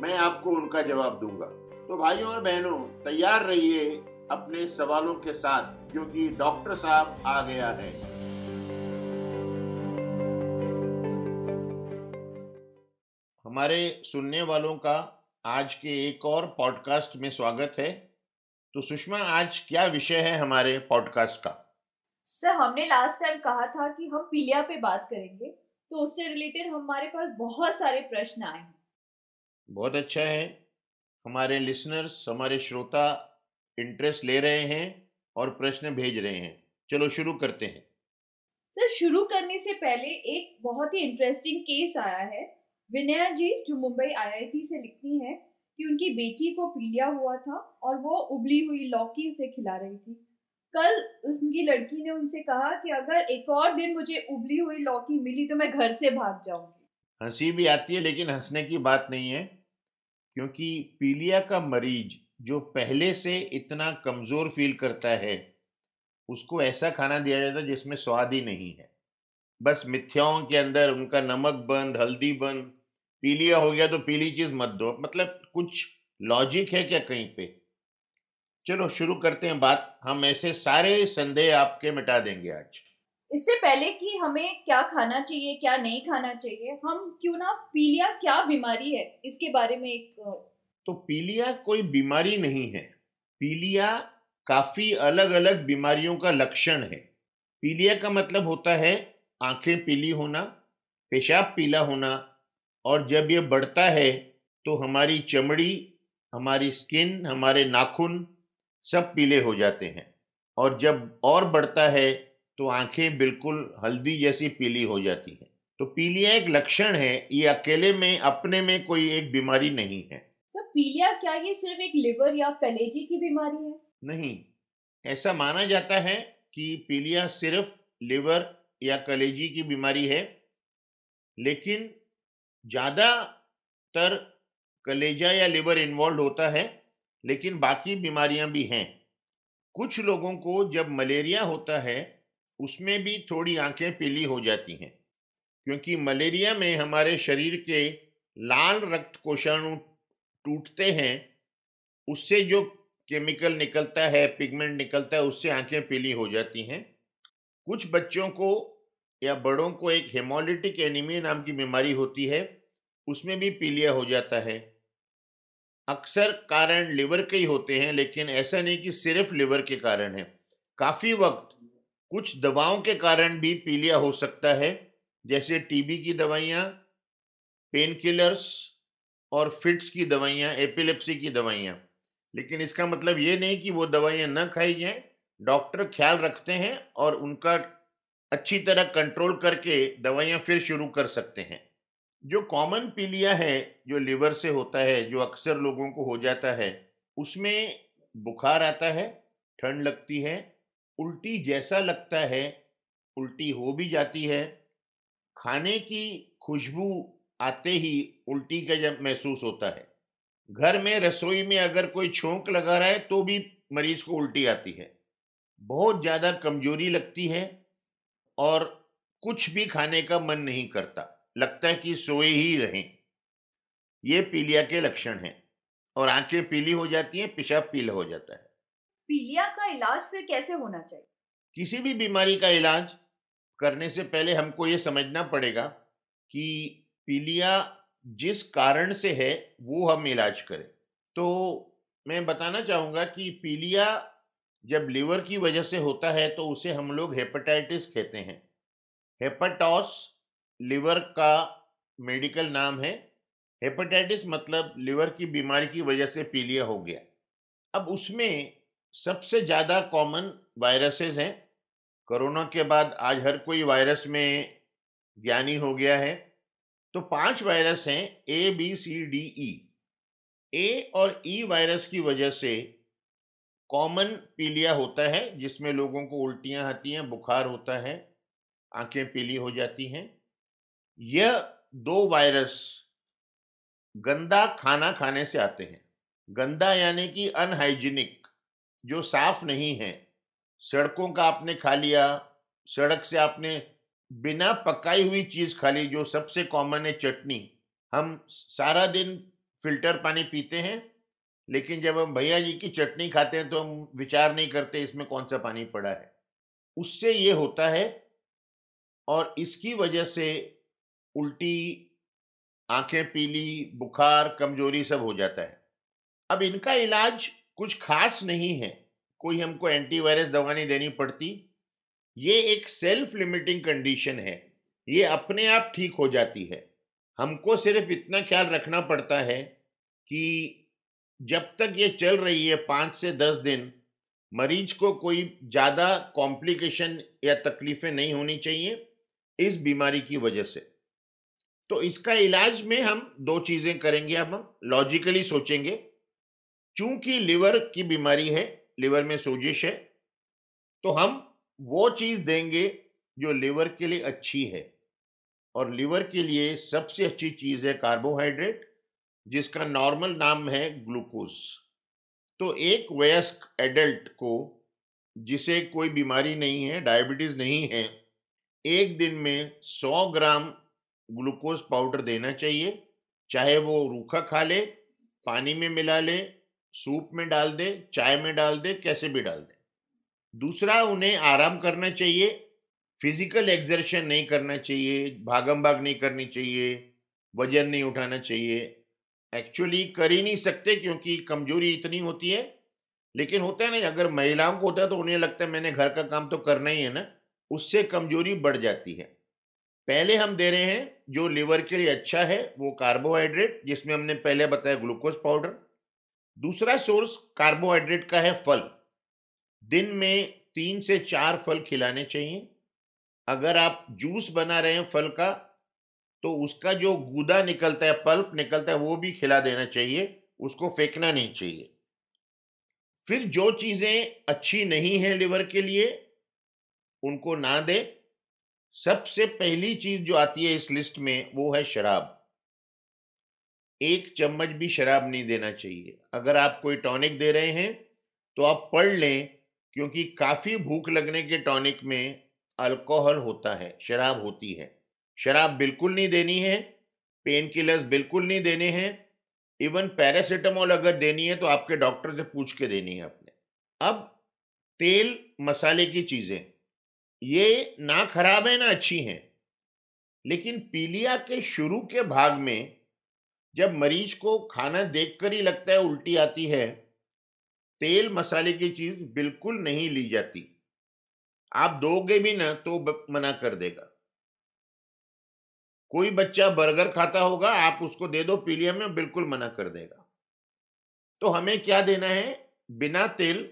मैं आपको उनका जवाब दूँगा। तो भाइयों और बहनों, तैयार रहिए अपने सवालों के साथ क्योंकि डॉक्टर साहब आ गया है। हमारे सुनने वालों का आज के एक और पॉडकास्ट में स्वागत है। तो सुषमा, आज क्या विषय है हमारे पॉडकास्ट का? सर, हमने लास्ट टाइम कहा था कि हम पीलिया पे बात करेंगे तो उससे रिलेटेड हमारे पास बहुत सारे प्रश्न आए हैं। बहुत अच्छा है। हमारे लिसनर्स हमारे श्रोता इंटरेस्ट ले रहे हैं और प्रश्न भेज रहे हैं। चलो शुरू करते हैं। सर शुरू करने से पहले एक बहुत ही इंटरेस्टिंग केस आया है। विनया जी जो मुंबई आईआईटी से लिखती हैं कि उनकी बेटी को पीलिया हुआ था और वो उबली हुई लौकी उसे खिला रही थी। कल उसकी लड़की ने उनसे कहा कि अगर एक और दिन मुझे उबली हुई लौकी मिली तो मैं घर से भाग जाऊँगी। हँसी भी आती है लेकिन हंसने की बात नहीं है। क्योंकि पीलिया का मरीज़ जो पहले से इतना कमज़ोर फील करता है, उसको ऐसा खाना दिया जाता है जिसमें स्वाद ही नहीं है। बस मिथ्याओं के अंदर उनका नमक बंद, हल्दी बंद, पीलिया हो गया तो पीली चीज़ मत दो। मतलब कुछ लॉजिक है क्या कहीं पे? चलो शुरू करते हैं बात। हम ऐसे सारे संदेह आपके मिटा देंगे आज। इससे पहले कि हमें क्या खाना चाहिए, क्या नहीं खाना चाहिए, हम क्यों ना पीलिया क्या बीमारी है, इसके बारे में एक तो पीलिया कोई बीमारी नहीं है। पीलिया काफ़ी अलग अलग बीमारियों का लक्षण है। पीलिया का मतलब होता है आँखें पीली होना, पेशाब पीला होना, और जब ये बढ़ता है तो हमारी चमड़ी, हमारी स्किन, हमारे नाखून सब पीले हो जाते हैं। और जब और बढ़ता है तो आँखें बिल्कुल हल्दी जैसी पीली हो जाती हैं। तो पीलिया एक लक्षण है ये अकेले में अपने में कोई एक बीमारी नहीं है। तो पीलिया क्या ये सिर्फ़ एक लिवर या कलेजी की बीमारी है? नहीं ऐसा माना जाता है कि पीलिया सिर्फ़ लिवर या कलेजी की बीमारी है लेकिन ज़्यादातर कलेजा या लिवर इन्वॉल्व होता है लेकिन बाकी बीमारियाँ भी हैं। कुछ लोगों को जब मलेरिया होता है उसमें भी थोड़ी आँखें पीली हो जाती हैं, क्योंकि मलेरिया में हमारे शरीर के लाल रक्त कोषाणु टूटते हैं, उससे जो केमिकल निकलता है, पिगमेंट निकलता है, उससे आँखें पीली हो जाती हैं। कुछ बच्चों को या बड़ों को एक हेमोलिटिक एनीमिया नाम की बीमारी होती है, उसमें भी पीलिया हो जाता है। अक्सर कारण लिवर के ही होते हैं, लेकिन ऐसा नहीं कि सिर्फ़ लिवर के कारण है। काफ़ी वक्त कुछ दवाओं के कारण भी पीलिया हो सकता है, जैसे टीबी की दवाइयाँ पेन किलर्स और फिट्स की दवाइयाँ एपिलेप्सी की दवाइयाँ। लेकिन इसका मतलब ये नहीं कि वो दवाइयाँ न खाई जाएँ। डॉक्टर ख्याल रखते हैं और उनका अच्छी तरह कंट्रोल करके दवाइयाँ फिर शुरू कर सकते हैं। जो कॉमन पीलिया है, जो लिवर से होता है, जो अक्सर लोगों को हो जाता है, उसमें बुखार आता है, ठंड लगती है उल्टी जैसा लगता है, उल्टी हो भी जाती है। खाने की खुशबू आते ही उल्टी का जब महसूस होता है। घर में रसोई में अगर कोई छोंक लगा रहा है तो भी मरीज़ को उल्टी आती है। बहुत ज़्यादा कमज़ोरी लगती है और कुछ भी खाने का मन नहीं करता। लगता है कि सोए ही रहें। ये पीलिया के लक्षण हैं और आँखें पीली हो जाती हैं, पेशाब पीला हो जाता है। पीलिया का इलाज फिर कैसे होना चाहिए? किसी भी बीमारी का इलाज करने से पहले हमको ये समझना पड़ेगा कि पीलिया जिस कारण से है, वो हम इलाज करें। तो मैं बताना चाहूँगा कि पीलिया जब लीवर की वजह से होता है तो उसे हम लोग हेपेटाइटिस कहते हैं। हेपेटॉस लीवर का मेडिकल नाम है। हेपेटाइटिस मतलब लिवर की बीमारी की वजह से पीलिया हो गया। अब उसमें सबसे ज़्यादा कॉमन वायरसेस हैं। कोरोना के बाद आज हर कोई वायरस में ज्ञानी हो गया है। तो पाँच वायरस हैं A B C D E ए और ई वायरस की वजह से कॉमन पीलिया होता है, जिसमें लोगों को उल्टियाँ आती हैं, बुखार होता है, आँखें पीली हो जाती हैं। यह दो वायरस गंदा खाना खाने से आते हैं। गंदा यानी कि अनहाइजीनिक जो साफ़ नहीं है। सड़कों का आपने खा लिया, सड़क से आपने बिना पकाई हुई चीज़ खा ली, जो सबसे कॉमन है चटनी। हम सारा दिन फ़िल्टर पानी पीते हैं, लेकिन जब हम भैया जी की चटनी खाते हैं तो हम विचार नहीं करते इसमें कौन सा पानी पड़ा है। उससे ये होता है और इसकी वजह से उल्टी आँखें पीली, बुखार, कमज़ोरी सब हो जाता है। अब इनका इलाज कुछ खास नहीं है। कोई हमको एंटीवायरस दवा नहीं देनी पड़ती। ये एक सेल्फ लिमिटिंग कंडीशन है। ये अपने आप ठीक हो जाती है। हमको सिर्फ़ इतना ख्याल रखना पड़ता है कि जब तक ये चल रही है पाँच से दस दिन, मरीज़ को कोई ज़्यादा कॉम्प्लिकेशन या तकलीफ़ें नहीं होनी चाहिए इस बीमारी की वजह से। तो इसका इलाज में हम दो चीज़ें करेंगे। अब हम लॉजिकली सोचेंगे चूँकि लिवर की बीमारी है, लिवर में सोजिश है तो हम वो चीज़ देंगे जो लिवर के लिए अच्छी है। और लिवर के लिए सबसे अच्छी चीज़ है कार्बोहाइड्रेट, जिसका नॉर्मल नाम है ग्लूकोज। तो एक वयस्क एडल्ट को, जिसे कोई बीमारी नहीं है, डायबिटीज़ नहीं है, एक दिन में 100 ग्राम ग्लूकोज पाउडर देना चाहिए, चाहे वो रूखा खा ले, पानी में मिला ले सूप में डाल दे, चाय में डाल दे, कैसे भी डाल दे। दूसरा, उन्हें आराम करना चाहिए, फ़िज़िकल एक्सर्शन नहीं करना चाहिए भागम भाग नहीं करनी चाहिए, वज़न नहीं उठाना चाहिए। एक्चुअली कर ही नहीं सकते क्योंकि कमज़ोरी इतनी होती है। लेकिन होता है ना, अगर महिलाओं को होता है तो उन्हें लगता है मैंने घर का काम तो करना ही है ना, उससे कमज़ोरी बढ़ जाती है। पहले हम दे रहे हैं, जो लिवर के लिए अच्छा है, वो कार्बोहाइड्रेट, जिसमें हमने पहले बताया ग्लूकोज पाउडर। दूसरा सोर्स कार्बोहाइड्रेट का है फल। दिन में तीन से चार फल खिलाने चाहिए। अगर आप जूस बना रहे हैं फल का तो उसका जो गूदा निकलता है, पल्प निकलता है, वो भी खिला देना चाहिए। उसको फेंकना नहीं चाहिए। फिर जो चीज़ें अच्छी नहीं है लिवर के लिए, उनको ना दे। सबसे पहली चीज़ जो आती है इस लिस्ट में, वो है शराब। एक चम्मच भी शराब नहीं देना चाहिए। अगर आप कोई टॉनिक दे रहे हैं तो आप पढ़ लें, क्योंकि काफ़ी भूख लगने के टॉनिक में अल्कोहल होता है, शराब होती है। शराब बिल्कुल नहीं देनी है पेन किलर्स बिल्कुल नहीं देने हैं, इवन पैरासीटामोल अगर देनी है तो आपके डॉक्टर से पूछ के देनी है अपने। अब, तेल मसाले की चीज़ें। ये ना खराब है, ना अच्छी हैं, लेकिन पीलिया के शुरू के भाग में जब मरीज़ को खाना देखकर ही लगता है उल्टी आती है, तेल मसाले की चीज़ बिल्कुल नहीं ली जाती। आप दोगे भी ना तो मना कर देगा। कोई बच्चा बर्गर खाता होगा, आप उसको दे दो, पीलिया में बिल्कुल मना कर देगा। तो हमें क्या देना है? बिना तेल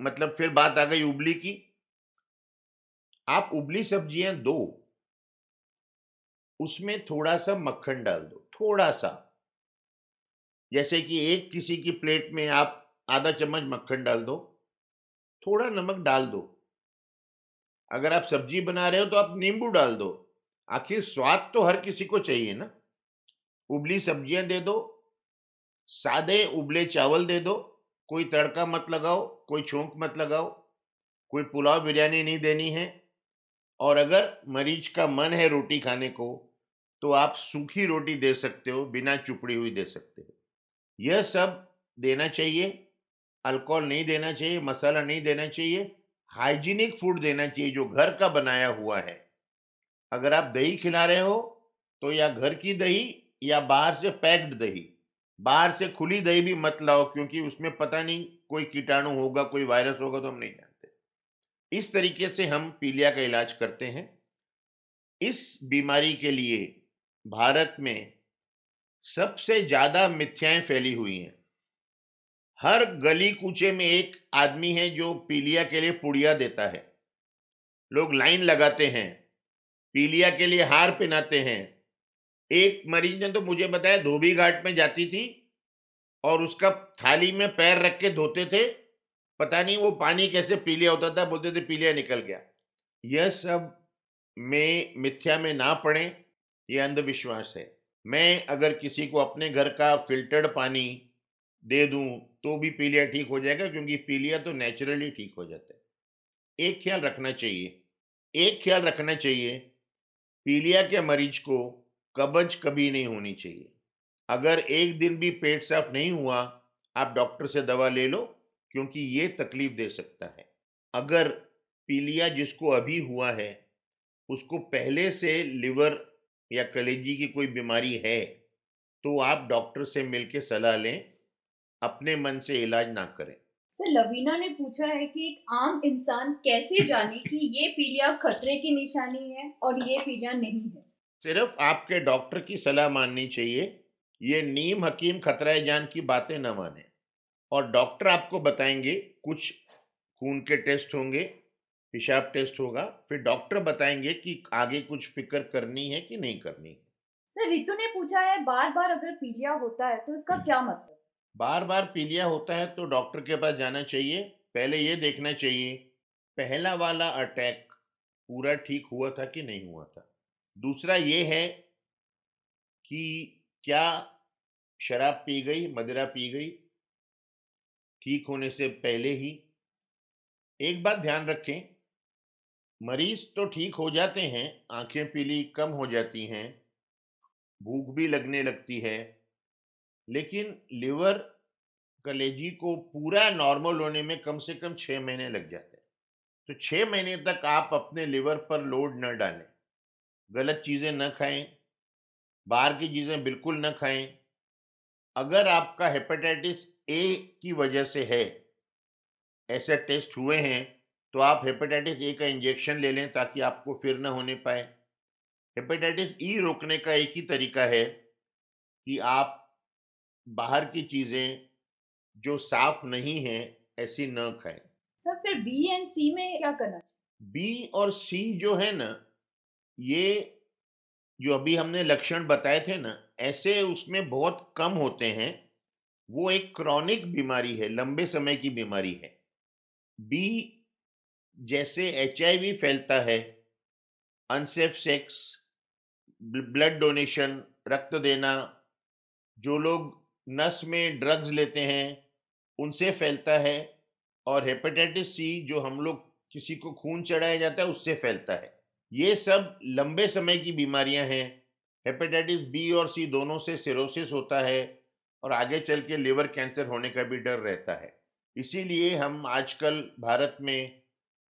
मतलब फिर बात आ गई उबली की। आप उबली सब्ज़ियाँ दो, उसमें थोड़ा सा मक्खन डाल दो। थोड़ा सा जैसे कि एक किसी की प्लेट में आप आधा चम्मच मक्खन डाल दो, थोड़ा नमक डाल दो। अगर आप सब्ज़ी बना रहे हो तो आप नींबू डाल दो। आखिर स्वाद तो हर किसी को चाहिए ना। उबली सब्ज़ियाँ दे दो, सादे उबले चावल दे दो। कोई तड़का मत लगाओ, कोई छोंक मत लगाओ, कोई पुलाव बिरयानी नहीं देनी है। और अगर मरीज़ का मन है रोटी खाने को तो आप सूखी रोटी दे सकते हो, बिना चुपड़ी हुई दे सकते हो। यह सब देना चाहिए, अल्कोहल नहीं देना चाहिए, मसाला नहीं देना चाहिए, हाइजीनिक फ़ूड देना चाहिए जो घर का बनाया हुआ है। अगर आप दही खिला रहे हो तो या घर की दही या बाहर से पैक्ड दही। बाहर से खुली दही भी मत लाओ, क्योंकि उसमें पता नहीं कोई कीटाणु होगा, कोई वायरस होगा तो हम नहीं जानते। इस तरीके से हम पीलिया का इलाज करते हैं। इस बीमारी के लिए भारत में सबसे ज़्यादा मिथ्याएँ फैली हुई हैं। हर गली कूचे में एक आदमी है जो पीलिया के लिए पुड़िया देता है। लोग लाइन लगाते हैं, पीलिया के लिए हार पहनाते हैं। एक मरीज़ ने तो मुझे बताया धोबी घाट में जाती थी और उसका थाली में पैर रख के धोते थे। पता नहीं वो पानी कैसे पीलिया होता था, बोलते थे पीलिया निकल गया। यह सब में मिथ्या में ना पड़े। ये अंधविश्वास है। मैं अगर किसी को अपने घर का फिल्टर्ड पानी दे दूँ तो भी पीलिया ठीक हो जाएगा, क्योंकि पीलिया तो नेचुरली ठीक हो जाता है। एक ख्याल रखना चाहिए, एक ख्याल रखना चाहिए, पीलिया के मरीज़ को कब्ज कभी नहीं होनी चाहिए। अगर एक दिन भी पेट साफ़ नहीं हुआ, आप डॉक्टर से दवा ले लो, क्योंकि ये तकलीफ़ दे सकता है। अगर पीलिया जिसको अभी हुआ है, उसको पहले से लिवर या कलेजी की कोई बीमारी है तो आप डॉक्टर से मिलकर सलाह लें अपने मन से इलाज ना करें। सर लवीना ने पूछा है कि एक आम इंसान कैसे जाने कि ये पीलिया खतरे की निशानी है और ये पीलिया नहीं है? सिर्फ़ आपके डॉक्टर की सलाह माननी चाहिए। ये नीम हकीम खतरा जान की बातें न माने। और डॉक्टर आपको बताएँगे कुछ खून के टेस्ट होंगे पेशाब टेस्ट होगा फिर डॉक्टर बताएँगे कि आगे कुछ फ़िक्र करनी है कि नहीं करनी है। सर रितु ने पूछा है बार बार अगर पीलिया होता है तो इसका क्या मतलब? बार बार पीलिया होता है तो डॉक्टर के पास जाना चाहिए पहले ये देखना चाहिए पहला वाला अटैक पूरा ठीक हुआ था कि नहीं हुआ था? दूसरा ये है कि क्या शराब पी गई मदिरा पी गई ठीक होने से पहले ही? एक बात ध्यान रखें मरीज़ तो ठीक हो जाते हैं, आँखें पीली कम हो जाती हैं, भूख भी लगने लगती है, लेकिन लिवर कलेजी को पूरा नॉर्मल होने में कम से कम छः महीने लग जाते हैं। तो छः महीने तक आप अपने लिवर पर लोड न डालें, गलत चीज़ें न खाएँ, बाहर की चीज़ें बिल्कुल न खाएँ। अगर आपका हेपेटाइटिस ए की वजह से है, ऐसे टेस्ट हुए हैं तो आप हेपेटाइटिस ए का इंजेक्शन ले लें ताकि आपको फिर न होने पाए। हेपेटाइटिस ई रोकने का एक ही तरीका है कि आप बाहर की चीज़ें जो साफ़ नहीं है ऐसी न खाएँ। सर फिर बी एंड सी में क्या करना बी और सी जो है ना ये जो अभी हमने लक्षण बताए थे ना ऐसे उसमें बहुत कम होते हैं। वो एक क्रॉनिक बीमारी है लंबे समय की बीमारी है। बी जैसे एचआईवी फैलता है अनसेफ सेक्स ब्लड डोनेशन रक्त देना, जो लोग नस में ड्रग्स लेते हैं, उनसे फैलता है और हेपेटाइटिस सी जो हम लोग किसी को खून चढ़ाया जाता है, उससे फैलता है। ये सब लंबे समय की बीमारियाँ हैं। हेपेटाइटिस बी और सी दोनों से सिरोसिस होता है और आगे चल के लिवर कैंसर होने का भी डर रहता है। इसीलिए हम आजकल भारत में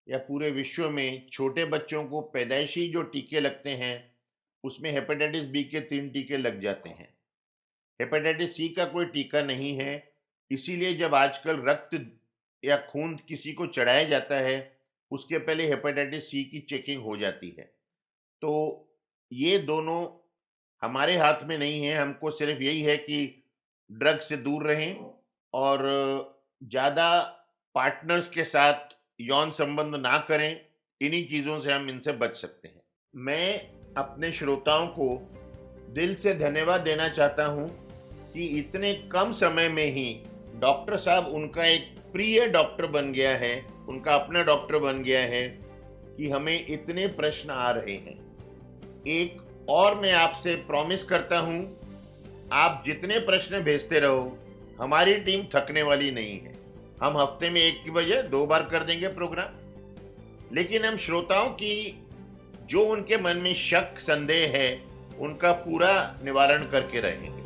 या पूरे विश्व में छोटे बच्चों को पैदाइशी जो टीके लगते हैं, उसमें हेपेटाइटिस बी के तीन टीके लग जाते हैं। हेपेटाइटिस सी का कोई टीका नहीं है, इसीलिए जब आजकल रक्त या खून किसी को चढ़ाया जाता है, उसके पहले हेपेटाइटिस सी की चेकिंग हो जाती है। तो ये दोनों हमारे हाथ में नहीं है, हमको सिर्फ़ यही है कि ड्रग से दूर रहें और ज़्यादा पार्टनर्स के साथ यौन संबंध ना करें, इन्हीं चीज़ों से हम इनसे बच सकते हैं। मैं अपने श्रोताओं को दिल से धन्यवाद देना चाहता हूँ कि इतने कम समय में ही डॉक्टर साहब उनका एक प्रिय डॉक्टर बन गया है, उनका अपना डॉक्टर बन गया है कि हमें इतने प्रश्न आ रहे हैं। एक और मैं आपसे प्रॉमिस करता हूँ, आप जितने प्रश्न भेजते रहो, हमारी टीम थकने वाली नहीं है। हम हफ़्ते में एक की बजाय दो बार कर देंगे प्रोग्राम। लेकिन हम श्रोताओं की जो उनके मन में शक, संदेह है, उनका पूरा निवारण करके रहेंगे।